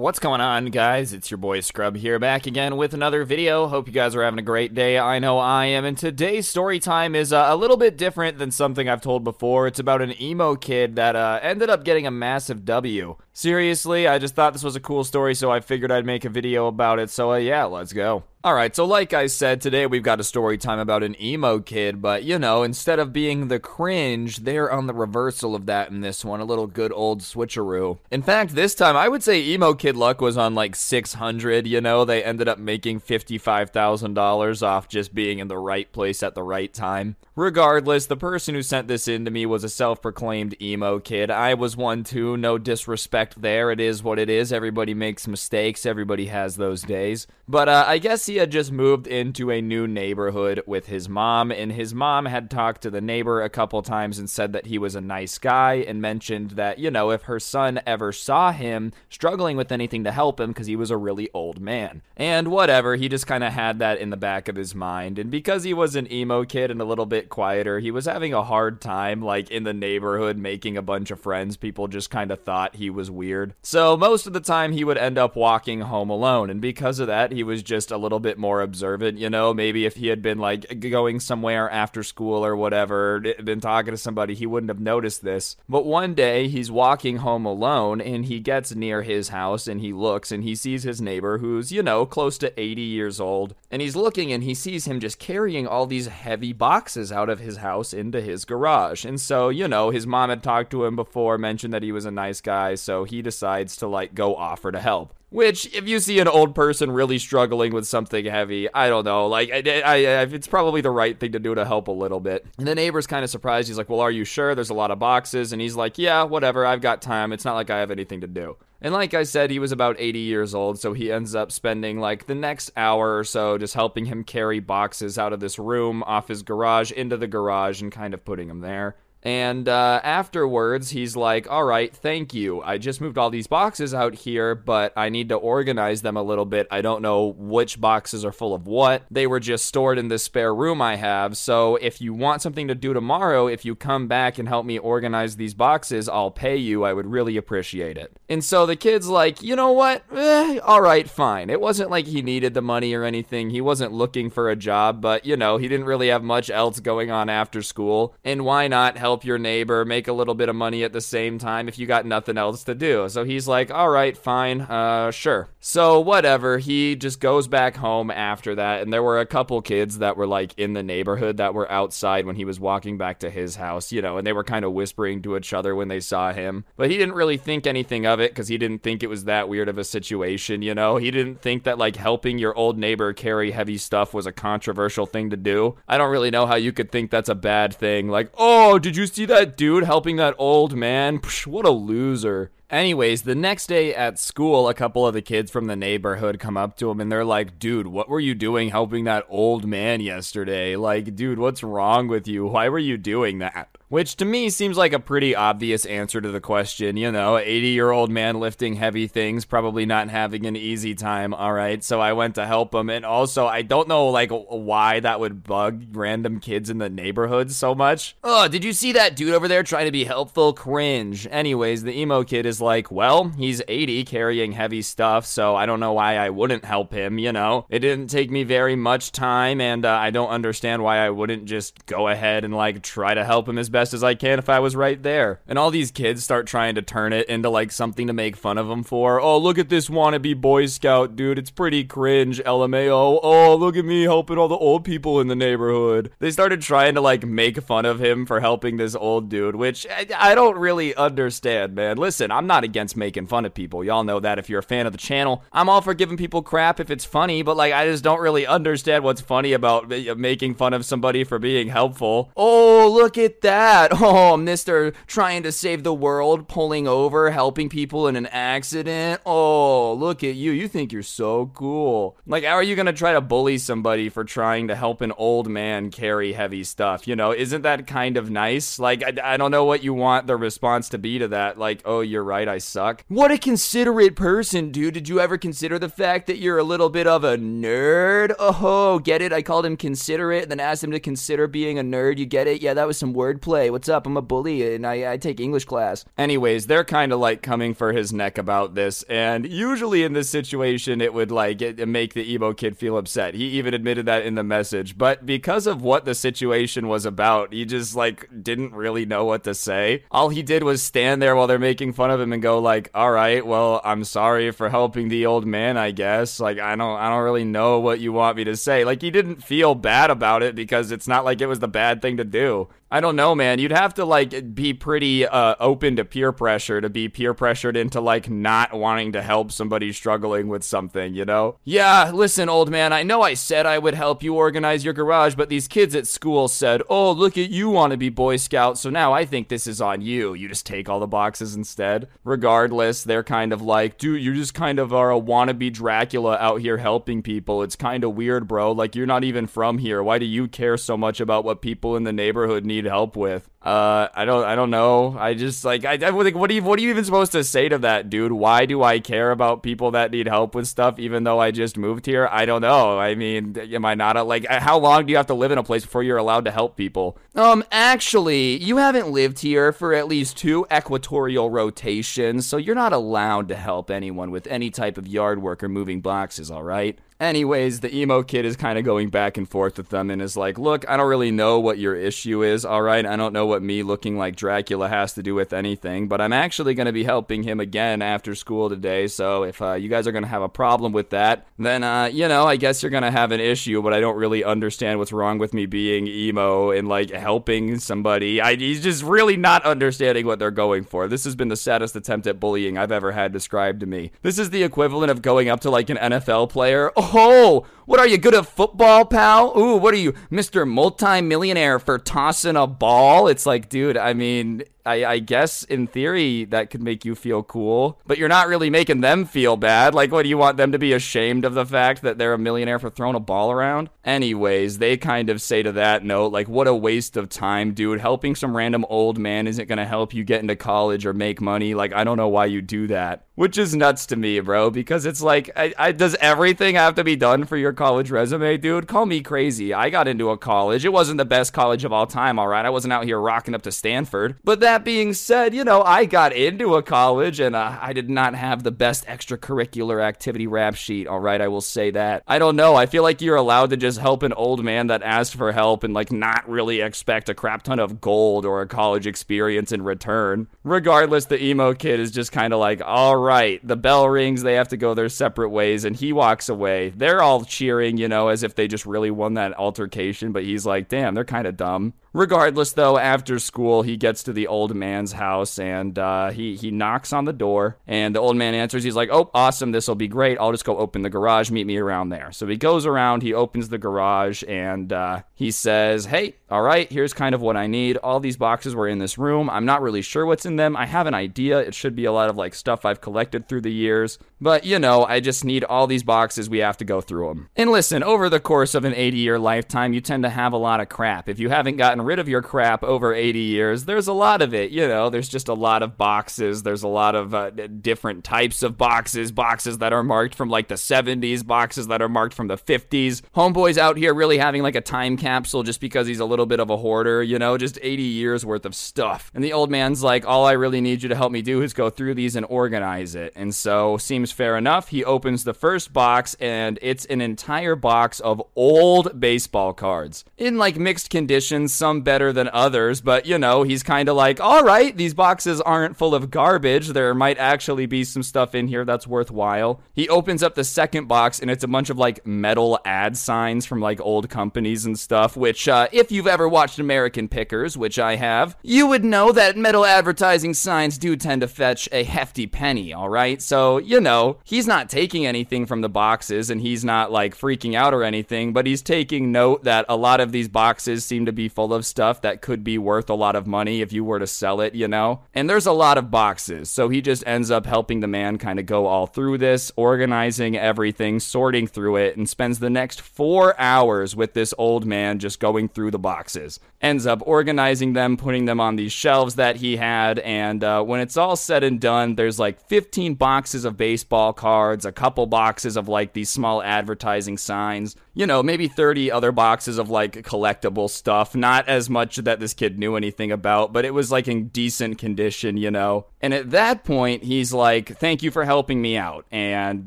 What's going on, guys? It's your boy Scrub here, back again with another video. Hope you guys are having a great day. I know I am, and today's story time is uh, a little bit different than something I've told before. It's about an emo kid that uh, ended up getting a massive W. Seriously, I just thought this was a cool story, so I figured I'd make a video about it. So, uh, yeah, let's go. Alright, so like I said, today we've got a story time about an emo kid, but you know, instead of being the cringe, they're on the reversal of that in this one, a little good old switcheroo. In fact, this time I would say emo kid luck was on like 600, you know, they ended up making $55,000 off just being in the right place at the right time. Regardless, the person who sent this in to me was a self proclaimed emo kid. I was one too, no disrespect there. It is what it is. Everybody makes mistakes, everybody has those days. But uh, I guess he had just moved into a new neighborhood with his mom, and his mom had talked to the neighbor a couple times and said that he was a nice guy and mentioned that, you know, if her son ever saw him struggling with anything to help him because he was a really old man. And whatever, he just kind of had that in the back of his mind. And because he was an emo kid and a little bit quieter. He was having a hard time, like in the neighborhood, making a bunch of friends. People just kind of thought he was weird. So most of the time, he would end up walking home alone. And because of that, he was just a little bit more observant. You know, maybe if he had been like going somewhere after school or whatever, been talking to somebody, he wouldn't have noticed this. But one day, he's walking home alone and he gets near his house and he looks and he sees his neighbor who's, you know, close to 80 years old. And he's looking and he sees him just carrying all these heavy boxes out of his house into his garage. And so, you know, his mom had talked to him before, mentioned that he was a nice guy, so he decides to like go offer to help. Which, if you see an old person really struggling with something heavy, I don't know. Like, I, I, I, it's probably the right thing to do to help a little bit. And the neighbor's kind of surprised. He's like, Well, are you sure? There's a lot of boxes. And he's like, Yeah, whatever. I've got time. It's not like I have anything to do. And like I said, he was about 80 years old, so he ends up spending like the next hour or so just helping him carry boxes out of this room off his garage into the garage and kind of putting them there. And uh, afterwards, he's like, All right, thank you. I just moved all these boxes out here, but I need to organize them a little bit. I don't know which boxes are full of what. They were just stored in this spare room I have. So if you want something to do tomorrow, if you come back and help me organize these boxes, I'll pay you. I would really appreciate it. And so the kid's like, You know what? Eh, all right, fine. It wasn't like he needed the money or anything. He wasn't looking for a job, but, you know, he didn't really have much else going on after school. And why not help? Help your neighbor make a little bit of money at the same time if you got nothing else to do. So he's like, all right, fine, uh, sure. So whatever, he just goes back home after that. And there were a couple kids that were like in the neighborhood that were outside when he was walking back to his house, you know, and they were kind of whispering to each other when they saw him. But he didn't really think anything of it because he didn't think it was that weird of a situation, you know? He didn't think that like helping your old neighbor carry heavy stuff was a controversial thing to do. I don't really know how you could think that's a bad thing. Like, oh, did you you see that dude helping that old man? Psh, what a loser. Anyways, the next day at school, a couple of the kids from the neighborhood come up to him and they're like, dude, what were you doing helping that old man yesterday? Like, dude, what's wrong with you? Why were you doing that? Which to me seems like a pretty obvious answer to the question. You know, 80 year old man lifting heavy things, probably not having an easy time. All right. So I went to help him. And also, I don't know, like, why that would bug random kids in the neighborhood so much. Oh, did you see that dude over there trying to be helpful? Cringe. Anyways, the emo kid is like, well, he's 80 carrying heavy stuff. So I don't know why I wouldn't help him. You know, it didn't take me very much time. And uh, I don't understand why I wouldn't just go ahead and, like, try to help him as best best as I can if I was right there. And all these kids start trying to turn it into like something to make fun of them for. Oh, look at this wannabe Boy Scout, dude. It's pretty cringe, LMAO. Oh, look at me helping all the old people in the neighborhood. They started trying to like make fun of him for helping this old dude, which I, I don't really understand, man. Listen, I'm not against making fun of people. Y'all know that if you're a fan of the channel. I'm all for giving people crap if it's funny, but like I just don't really understand what's funny about uh, making fun of somebody for being helpful. Oh, look at that. Oh, Mr. trying to save the world, pulling over, helping people in an accident. Oh, look at you. You think you're so cool. Like, how are you going to try to bully somebody for trying to help an old man carry heavy stuff? You know, isn't that kind of nice? Like, I, I don't know what you want the response to be to that. Like, oh, you're right, I suck. What a considerate person, dude. Did you ever consider the fact that you're a little bit of a nerd? Oh, get it? I called him considerate, then asked him to consider being a nerd. You get it? Yeah, that was some wordplay. What's up? I'm a bully and I, I take English class. Anyways, they're kind of like coming for his neck about this, and usually in this situation, it would like it, make the emo kid feel upset. He even admitted that in the message, but because of what the situation was about, he just like didn't really know what to say. All he did was stand there while they're making fun of him and go like, "All right, well, I'm sorry for helping the old man, I guess. Like, I don't, I don't really know what you want me to say." Like, he didn't feel bad about it because it's not like it was the bad thing to do. I don't know, man. You'd have to like be pretty uh, open to peer pressure to be peer pressured into like not wanting to help somebody struggling with something, you know? Yeah, listen, old man, I know I said I would help you organize your garage, but these kids at school said, oh, look at you want to be Boy Scout, so now I think this is on you. You just take all the boxes instead. Regardless, they're kind of like, dude, you just kind of are a wannabe Dracula out here helping people. It's kind of weird, bro. Like, you're not even from here. Why do you care so much about what people in the neighborhood need help with? Uh, I don't, I don't know. I just like, I, I like, what are you, what are you even supposed to say to that, dude? Why do I care about people that need help with stuff, even though I just moved here? I don't know. I mean, am I not a, like, how long do you have to live in a place before you're allowed to help people? Um, actually, you haven't lived here for at least two equatorial rotations, so you're not allowed to help anyone with any type of yard work or moving boxes. All right. Anyways, the emo kid is kind of going back and forth with them and is like, Look, I don't really know what your issue is, alright? I don't know what me looking like Dracula has to do with anything, but I'm actually going to be helping him again after school today, so if uh, you guys are going to have a problem with that, then, uh, you know, I guess you're going to have an issue, but I don't really understand what's wrong with me being emo and, like, helping somebody. I, he's just really not understanding what they're going for. This has been the saddest attempt at bullying I've ever had described to me. This is the equivalent of going up to, like, an NFL player. Oh, Oh, what are you good at football, pal? Ooh, what are you, Mr. Multi-millionaire for tossing a ball? It's like, dude, I mean, I, I, guess in theory that could make you feel cool, but you're not really making them feel bad. Like, what do you want them to be ashamed of the fact that they're a millionaire for throwing a ball around? Anyways, they kind of say to that note, like, what a waste of time, dude. Helping some random old man isn't going to help you get into college or make money. Like, I don't know why you do that, which is nuts to me, bro, because it's like, I, I, does everything have to be done for your college resume, dude? Call me crazy. I got into a college. It wasn't the best college of all time, all right? I wasn't out here rocking up to Stanford, but that that being said, you know, I got into a college and uh, I did not have the best extracurricular activity rap sheet. All right, I will say that. I don't know. I feel like you're allowed to just help an old man that asked for help and like not really expect a crap ton of gold or a college experience in return. Regardless, the emo kid is just kind of like, all right, the bell rings, they have to go their separate ways, and he walks away. They're all cheering, you know, as if they just really won that altercation, but he's like, damn, they're kind of dumb. Regardless, though, after school, he gets to the old man's house and uh, he he knocks on the door. And the old man answers. He's like, "Oh, awesome! This will be great. I'll just go open the garage. Meet me around there." So he goes around. He opens the garage and uh, he says, "Hey, all right. Here's kind of what I need. All these boxes were in this room. I'm not really sure what's in them. I have an idea. It should be a lot of like stuff I've collected through the years. But you know, I just need all these boxes. We have to go through them. And listen, over the course of an 80 year lifetime, you tend to have a lot of crap. If you haven't gotten rid of your crap over 80 years, there's a lot of it. You know, there's just a lot of boxes. There's a lot of uh, different types of boxes, boxes that are marked from like the 70s, boxes that are marked from the 50s. Homeboy's out here really having like a time capsule just because he's a little bit of a hoarder, you know, just 80 years worth of stuff. And the old man's like, all I really need you to help me do is go through these and organize it. And so, seems fair enough. He opens the first box and it's an entire box of old baseball cards in like mixed conditions. Some better than others, but you know, he's kind of like, like, all right, these boxes aren't full of garbage. There might actually be some stuff in here that's worthwhile. He opens up the second box and it's a bunch of like metal ad signs from like old companies and stuff, which, uh, if you've ever watched American Pickers, which I have, you would know that metal advertising signs do tend to fetch a hefty penny, all right? So, you know, he's not taking anything from the boxes and he's not like freaking out or anything, but he's taking note that a lot of these boxes seem to be full of stuff that could be worth a lot of money if you were to sell it, you know? And there's a lot of boxes, so he just ends up helping the man kind of go all through this, organizing everything, sorting through it, and spends the next four hours with this old man just going through the boxes. Ends up organizing them, putting them on these shelves that he had, and uh, when it's all said and done, there's like 15 boxes of baseball cards, a couple boxes of like these small advertising signs, you know, maybe 30 other boxes of like collectible stuff. Not as much that this kid knew anything about, but it was like in decent condition, you know. And at that point, he's like, Thank you for helping me out. And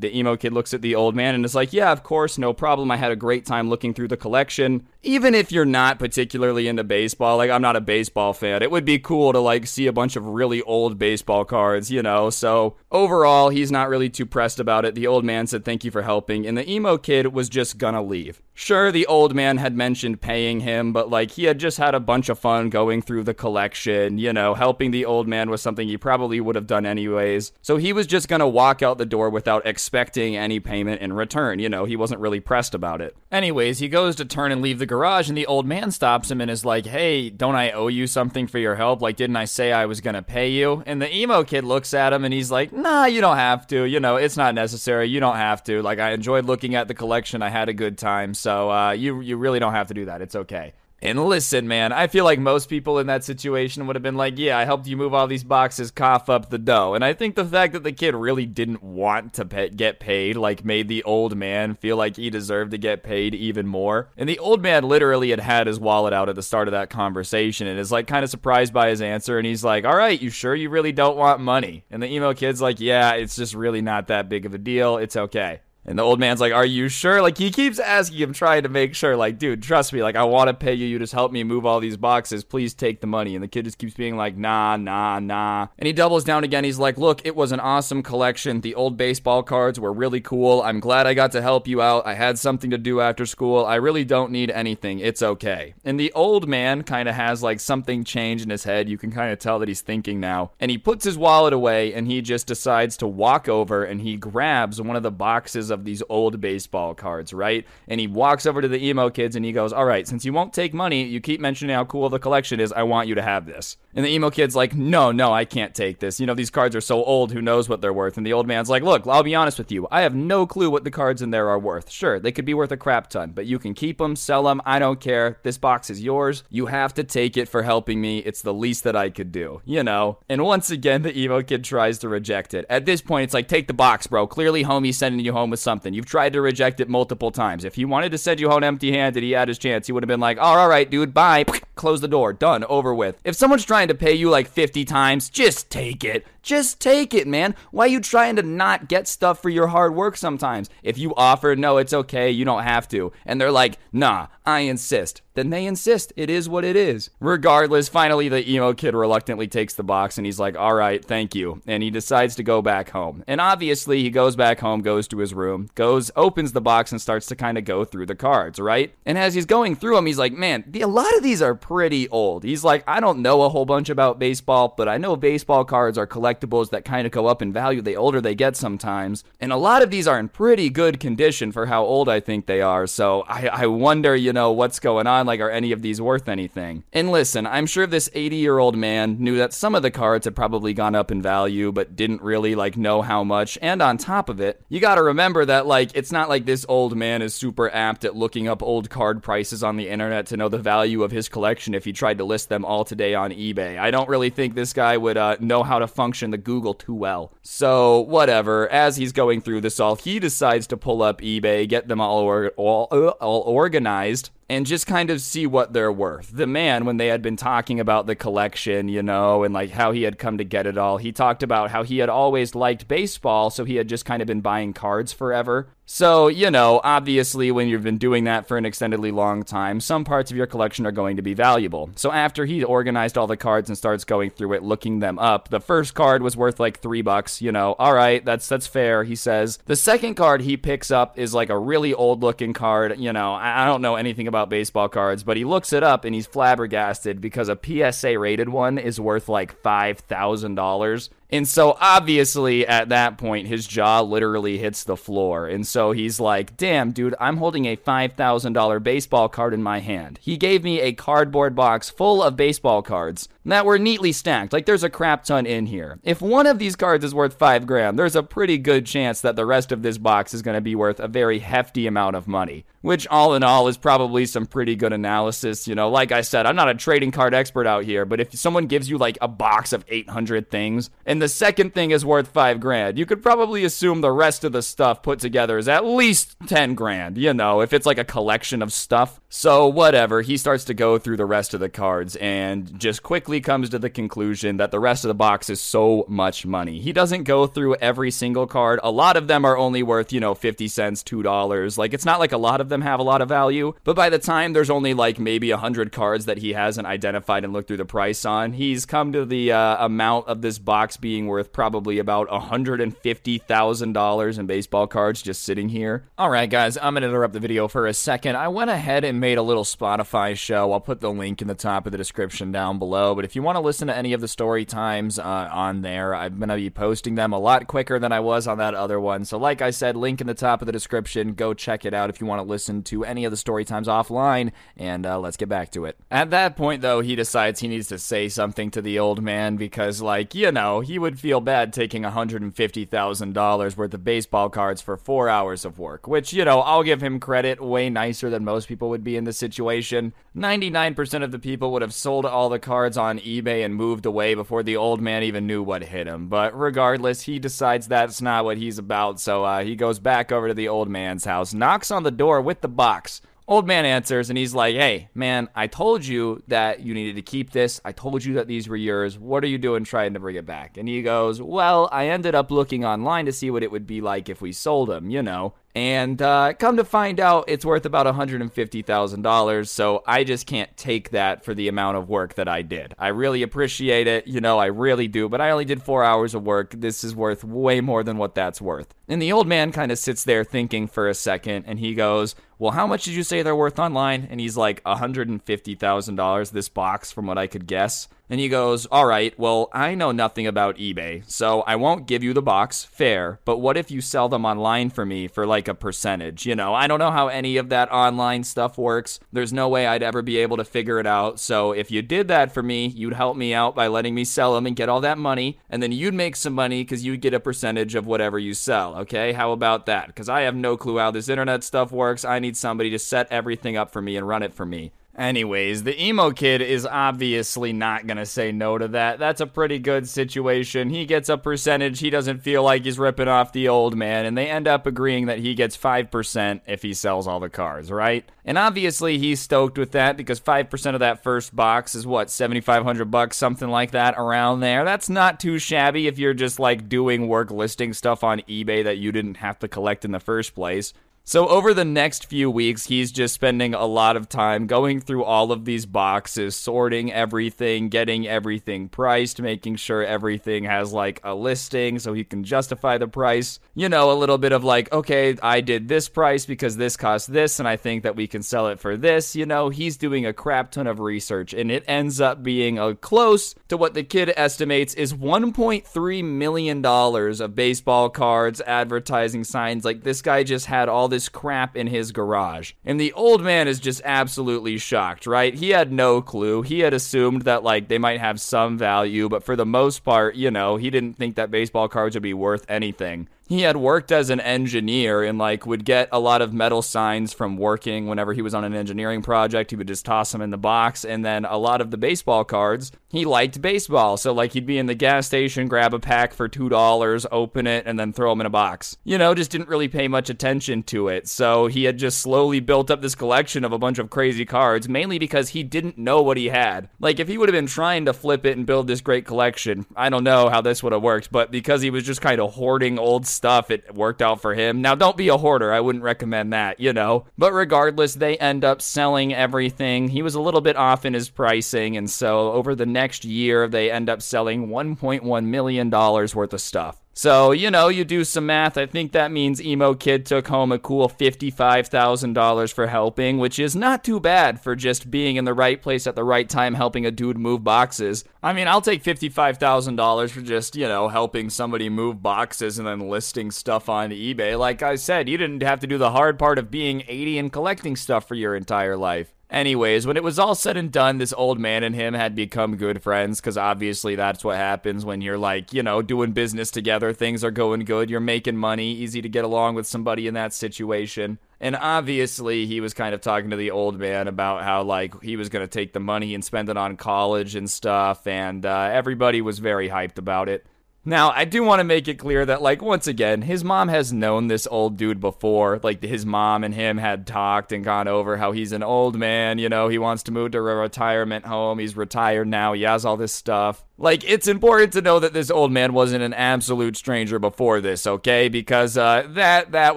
the emo kid looks at the old man and is like, Yeah, of course, no problem. I had a great time looking through the collection. Even if you're not particularly into baseball, like I'm not a baseball fan, it would be cool to like see a bunch of really old baseball cards, you know. So overall, he's not really too pressed about it. The old man said, Thank you for helping. And the emo kid was just gonna leave. Sure, the old man had mentioned paying him, but like he had just had a bunch of fun going through the collection, you know, helping the old man was something he probably would have done anyways. So he was just gonna walk out the door without expecting any payment in return, you know, he wasn't really pressed about it. Anyways, he goes to turn and leave the garage, and the old man stops him and is like, Hey, don't I owe you something for your help? Like, didn't I say I was gonna pay you? And the emo kid looks at him and he's like, Nah, you don't have to, you know, it's not necessary, you don't have to. Like, I enjoyed looking at the collection, I had a good time. So uh, you you really don't have to do that. It's okay. And listen, man, I feel like most people in that situation would have been like, yeah, I helped you move all these boxes, cough up the dough. And I think the fact that the kid really didn't want to get paid, like, made the old man feel like he deserved to get paid even more. And the old man literally had had his wallet out at the start of that conversation and is, like, kind of surprised by his answer. And he's like, all right, you sure you really don't want money? And the emo kid's like, yeah, it's just really not that big of a deal. It's okay. And the old man's like, Are you sure? Like, he keeps asking him, trying to make sure, like, dude, trust me, like, I want to pay you. You just help me move all these boxes. Please take the money. And the kid just keeps being like, Nah, nah, nah. And he doubles down again. He's like, Look, it was an awesome collection. The old baseball cards were really cool. I'm glad I got to help you out. I had something to do after school. I really don't need anything. It's okay. And the old man kind of has, like, something change in his head. You can kind of tell that he's thinking now. And he puts his wallet away and he just decides to walk over and he grabs one of the boxes of these old baseball cards, right? And he walks over to the emo kids and he goes, All right, since you won't take money, you keep mentioning how cool the collection is. I want you to have this. And the emo kid's like, No, no, I can't take this. You know, these cards are so old, who knows what they're worth? And the old man's like, Look, I'll be honest with you. I have no clue what the cards in there are worth. Sure, they could be worth a crap ton, but you can keep them, sell them. I don't care. This box is yours. You have to take it for helping me. It's the least that I could do, you know? And once again, the emo kid tries to reject it. At this point, it's like, Take the box, bro. Clearly, homie's sending you home with something. You've tried to reject it multiple times. If he wanted to send you home empty handed, he had his chance. He would have been like, all right, dude, bye. Close the door. Done. Over with. If someone's trying to pay you like 50 times, just take it. Just take it, man. Why are you trying to not get stuff for your hard work sometimes? If you offer, no, it's okay, you don't have to. And they're like, nah, I insist. Then they insist. It is what it is. Regardless, finally, the emo kid reluctantly takes the box and he's like, all right, thank you. And he decides to go back home. And obviously, he goes back home, goes to his room, goes, opens the box, and starts to kind of go through the cards, right? And as he's going through them, he's like, man, a lot of these are pretty old. He's like, I don't know a whole bunch about baseball, but I know baseball cards are collectibles that kind of go up in value the older they get sometimes. And a lot of these are in pretty good condition for how old I think they are. So I, I wonder, you know, what's going on? Like, are any of these worth anything? And listen, I'm sure this 80 year old man knew that some of the cards had probably gone up in value, but didn't really like know how much. And on top of it, you gotta remember that like it's not like this old man is super apt at looking up old card prices on the internet to know the value of his collection if he tried to list them all today on eBay. I don't really think this guy would uh, know how to function the Google too well. So whatever. As he's going through this all, he decides to pull up eBay, get them all or- all, uh, all organized and just kind of see what they're worth. The man, when they had been talking about the collection, you know, and like how he had come to get it all, he talked about how he had always liked baseball, so he had just kind of been buying cards forever. So, you know, obviously, when you've been doing that for an extendedly long time, some parts of your collection are going to be valuable. So, after he organized all the cards and starts going through it, looking them up, the first card was worth like three bucks. You know, all right, that's that's fair. He says the second card he picks up is like a really old looking card. You know, I, I don't know anything about baseball cards, but he looks it up and he's flabbergasted because a PSA rated one is worth like five thousand dollars. And so obviously at that point his jaw literally hits the floor. And so he's like, "Damn, dude, I'm holding a $5,000 baseball card in my hand." He gave me a cardboard box full of baseball cards that were neatly stacked. Like there's a crap ton in here. If one of these cards is worth 5 grand, there's a pretty good chance that the rest of this box is going to be worth a very hefty amount of money. Which all in all is probably some pretty good analysis, you know. Like I said, I'm not a trading card expert out here, but if someone gives you like a box of 800 things and the second thing is worth 5 grand, you could probably assume the rest of the stuff put together is at least 10 grand, you know, if it's like a collection of stuff. So whatever, he starts to go through the rest of the cards and just quickly comes to the conclusion that the rest of the box is so much money. He doesn't go through every single card. A lot of them are only worth, you know, 50 cents, $2. Like, it's not like a lot of them have a lot of value, but by the time there's only like maybe 100 cards that he hasn't identified and looked through the price on, he's come to the uh, amount of this box being worth probably about $150,000 in baseball cards just sitting here. All right, guys, I'm going to interrupt the video for a second. I went ahead and made a little Spotify show. I'll put the link in the top of the description down below. But if you want to listen to any of the story times uh, on there, I'm going to be posting them a lot quicker than I was on that other one. So, like I said, link in the top of the description. Go check it out if you want to listen to any of the story times offline. And uh, let's get back to it. At that point, though, he decides he needs to say something to the old man because, like, you know, he would feel bad taking $150,000 worth of baseball cards for four hours of work, which, you know, I'll give him credit way nicer than most people would be in this situation. 99% of the people would have sold all the cards on eBay and moved away before the old man even knew what hit him. But regardless, he decides that's not what he's about, so uh, he goes back over to the old man's house, knocks on the door with the box. Old man answers and he's like, Hey, man, I told you that you needed to keep this. I told you that these were yours. What are you doing trying to bring it back? And he goes, Well, I ended up looking online to see what it would be like if we sold them, you know. And uh, come to find out, it's worth about $150,000. So I just can't take that for the amount of work that I did. I really appreciate it. You know, I really do. But I only did four hours of work. This is worth way more than what that's worth. And the old man kind of sits there thinking for a second. And he goes, Well, how much did you say they're worth online? And he's like, $150,000 this box, from what I could guess. And he goes, All right, well, I know nothing about eBay, so I won't give you the box. Fair. But what if you sell them online for me for like a percentage? You know, I don't know how any of that online stuff works. There's no way I'd ever be able to figure it out. So if you did that for me, you'd help me out by letting me sell them and get all that money. And then you'd make some money because you'd get a percentage of whatever you sell. Okay? How about that? Because I have no clue how this internet stuff works. I need somebody to set everything up for me and run it for me. Anyways, the emo kid is obviously not going to say no to that. That's a pretty good situation. He gets a percentage. He doesn't feel like he's ripping off the old man, and they end up agreeing that he gets 5% if he sells all the cars, right? And obviously he's stoked with that because 5% of that first box is what, 7500 bucks, something like that around there. That's not too shabby if you're just like doing work listing stuff on eBay that you didn't have to collect in the first place. So, over the next few weeks, he's just spending a lot of time going through all of these boxes, sorting everything, getting everything priced, making sure everything has like a listing so he can justify the price. You know, a little bit of like, okay, I did this price because this cost this, and I think that we can sell it for this. You know, he's doing a crap ton of research, and it ends up being a close to what the kid estimates is $1.3 million of baseball cards, advertising signs. Like, this guy just had all this crap in his garage. And the old man is just absolutely shocked, right? He had no clue. He had assumed that, like, they might have some value, but for the most part, you know, he didn't think that baseball cards would be worth anything he had worked as an engineer and like would get a lot of metal signs from working whenever he was on an engineering project. He would just toss them in the box. And then a lot of the baseball cards he liked baseball. So like he'd be in the gas station grab a pack for two dollars open it and then throw them in a box. You know just didn't really pay much attention to it. So he had just slowly built up this collection of a bunch of crazy cards mainly because he didn't know what he had. Like if he would have been trying to flip it and build this great collection i don't know how this would have worked but because he was just kind of hoarding old stuff, it worked out for him. Now, don't be a hoarder. I wouldn't recommend that, you know. But regardless, they end up selling everything. He was a little bit off in his pricing, and so over the next year, they end up selling $1.1 million worth of stuff. So, you know, you do some math. I think that means Emo Kid took home a cool $55,000 for helping, which is not too bad for just being in the right place at the right time helping a dude move boxes. I mean, I'll take $55,000 for just, you know, helping somebody move boxes and then listing stuff on eBay. Like I said, you didn't have to do the hard part of being 80 and collecting stuff for your entire life. Anyways, when it was all said and done, this old man and him had become good friends because obviously that's what happens when you're like, you know, doing business together. Things are going good. You're making money. Easy to get along with somebody in that situation. And obviously, he was kind of talking to the old man about how, like, he was going to take the money and spend it on college and stuff. And uh, everybody was very hyped about it. Now, I do want to make it clear that, like, once again, his mom has known this old dude before. Like, his mom and him had talked and gone over how he's an old man, you know, he wants to move to a retirement home. He's retired now. He has all this stuff. Like, it's important to know that this old man wasn't an absolute stranger before this, okay? Because uh, that that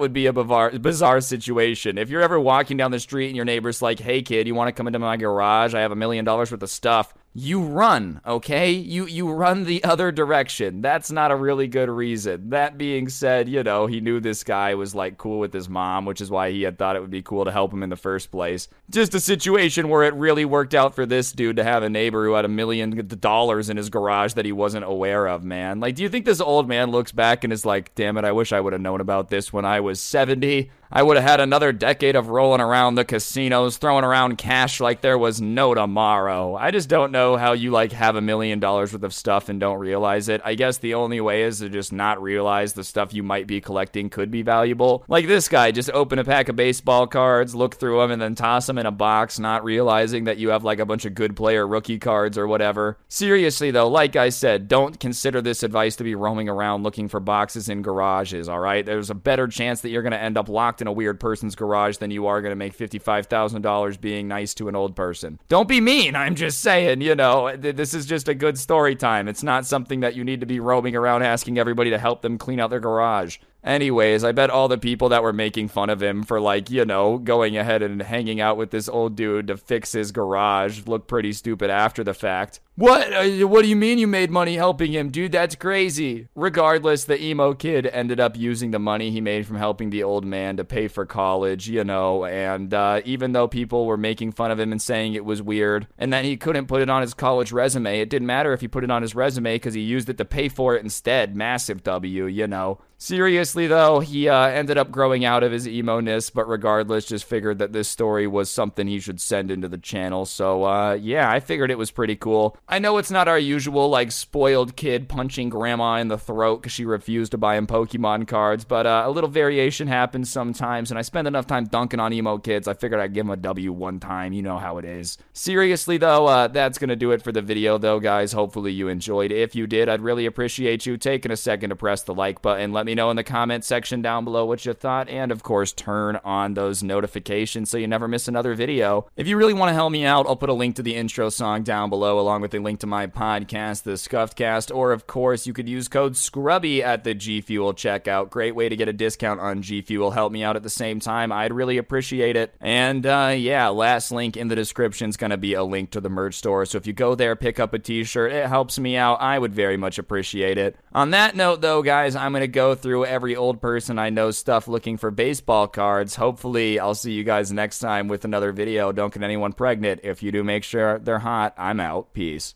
would be a bizarre, bizarre situation. If you're ever walking down the street and your neighbor's like, "Hey, kid, you want to come into my garage? I have a million dollars worth of stuff." You run, okay? You you run the other direction. That's not a really good reason. That being said, you know, he knew this guy was like cool with his mom, which is why he had thought it would be cool to help him in the first place. Just a situation where it really worked out for this dude to have a neighbor who had a million dollars in his garage that he wasn't aware of, man. Like, do you think this old man looks back and is like, damn it, I wish I would have known about this when I was 70? I would have had another decade of rolling around the casinos, throwing around cash like there was no tomorrow. I just don't know how you like have a million dollars worth of stuff and don't realize it. I guess the only way is to just not realize the stuff you might be collecting could be valuable. Like this guy, just open a pack of baseball cards, look through them, and then toss them in a box, not realizing that you have like a bunch of good player rookie cards or whatever. Seriously though, like I said, don't consider this advice to be roaming around looking for boxes in garages, alright? There's a better chance that you're gonna end up locked in a weird person's garage than you are going to make $55,000 being nice to an old person. Don't be mean. I'm just saying, you know, this is just a good story time. It's not something that you need to be roaming around asking everybody to help them clean out their garage. Anyways, I bet all the people that were making fun of him for, like, you know, going ahead and hanging out with this old dude to fix his garage look pretty stupid after the fact. What? Uh, what do you mean you made money helping him, dude? That's crazy. Regardless, the emo kid ended up using the money he made from helping the old man to pay for college, you know, and uh, even though people were making fun of him and saying it was weird and that he couldn't put it on his college resume, it didn't matter if he put it on his resume because he used it to pay for it instead. Massive W, you know. Seriously, though, he uh, ended up growing out of his emo ness, but regardless, just figured that this story was something he should send into the channel. So, uh, yeah, I figured it was pretty cool. I know it's not our usual, like, spoiled kid punching grandma in the throat because she refused to buy him Pokemon cards, but uh, a little variation happens sometimes, and I spend enough time dunking on emo kids, I figured I'd give him a W one time. You know how it is. Seriously, though, uh, that's going to do it for the video, though, guys. Hopefully you enjoyed. If you did, I'd really appreciate you taking a second to press the like button. Let me know in the comment section down below what you thought, and of course, turn on those notifications so you never miss another video. If you really want to help me out, I'll put a link to the intro song down below, along with a link to my podcast, The Scuffed Cast, or of course, you could use code SCRUBBY at the G Fuel checkout. Great way to get a discount on G Fuel. Help me out at the same time. I'd really appreciate it. And uh, yeah, last link in the description is going to be a link to the merch store. So if you go there, pick up a t shirt, it helps me out. I would very much appreciate it. On that note, though, guys, I'm going to go through every old person I know stuff looking for baseball cards. Hopefully, I'll see you guys next time with another video. Don't get anyone pregnant. If you do, make sure they're hot. I'm out. Peace.